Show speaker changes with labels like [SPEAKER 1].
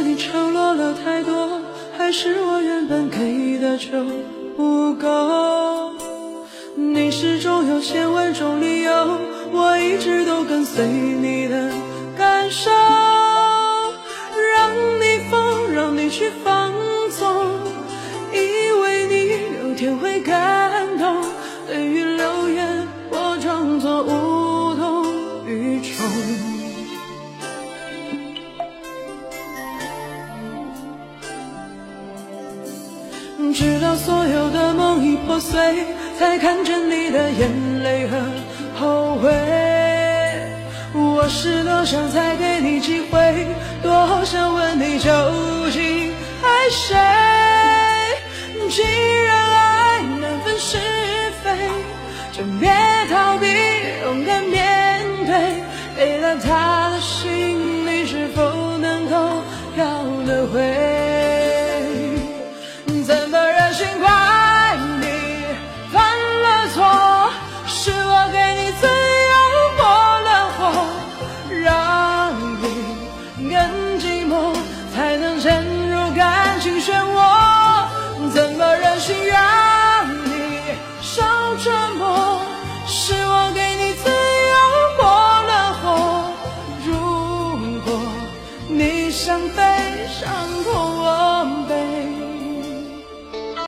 [SPEAKER 1] 你承诺了太多，还是我原本给的就不够？你始终有千万种理由，我一直都跟随你的感受，让你疯，让你去疯直到所有的梦已破碎，才看见你的眼泪和后悔。我是多想再给你机会，多想问你究竟爱谁。既然爱难分是非，就别逃避。想被伤痛。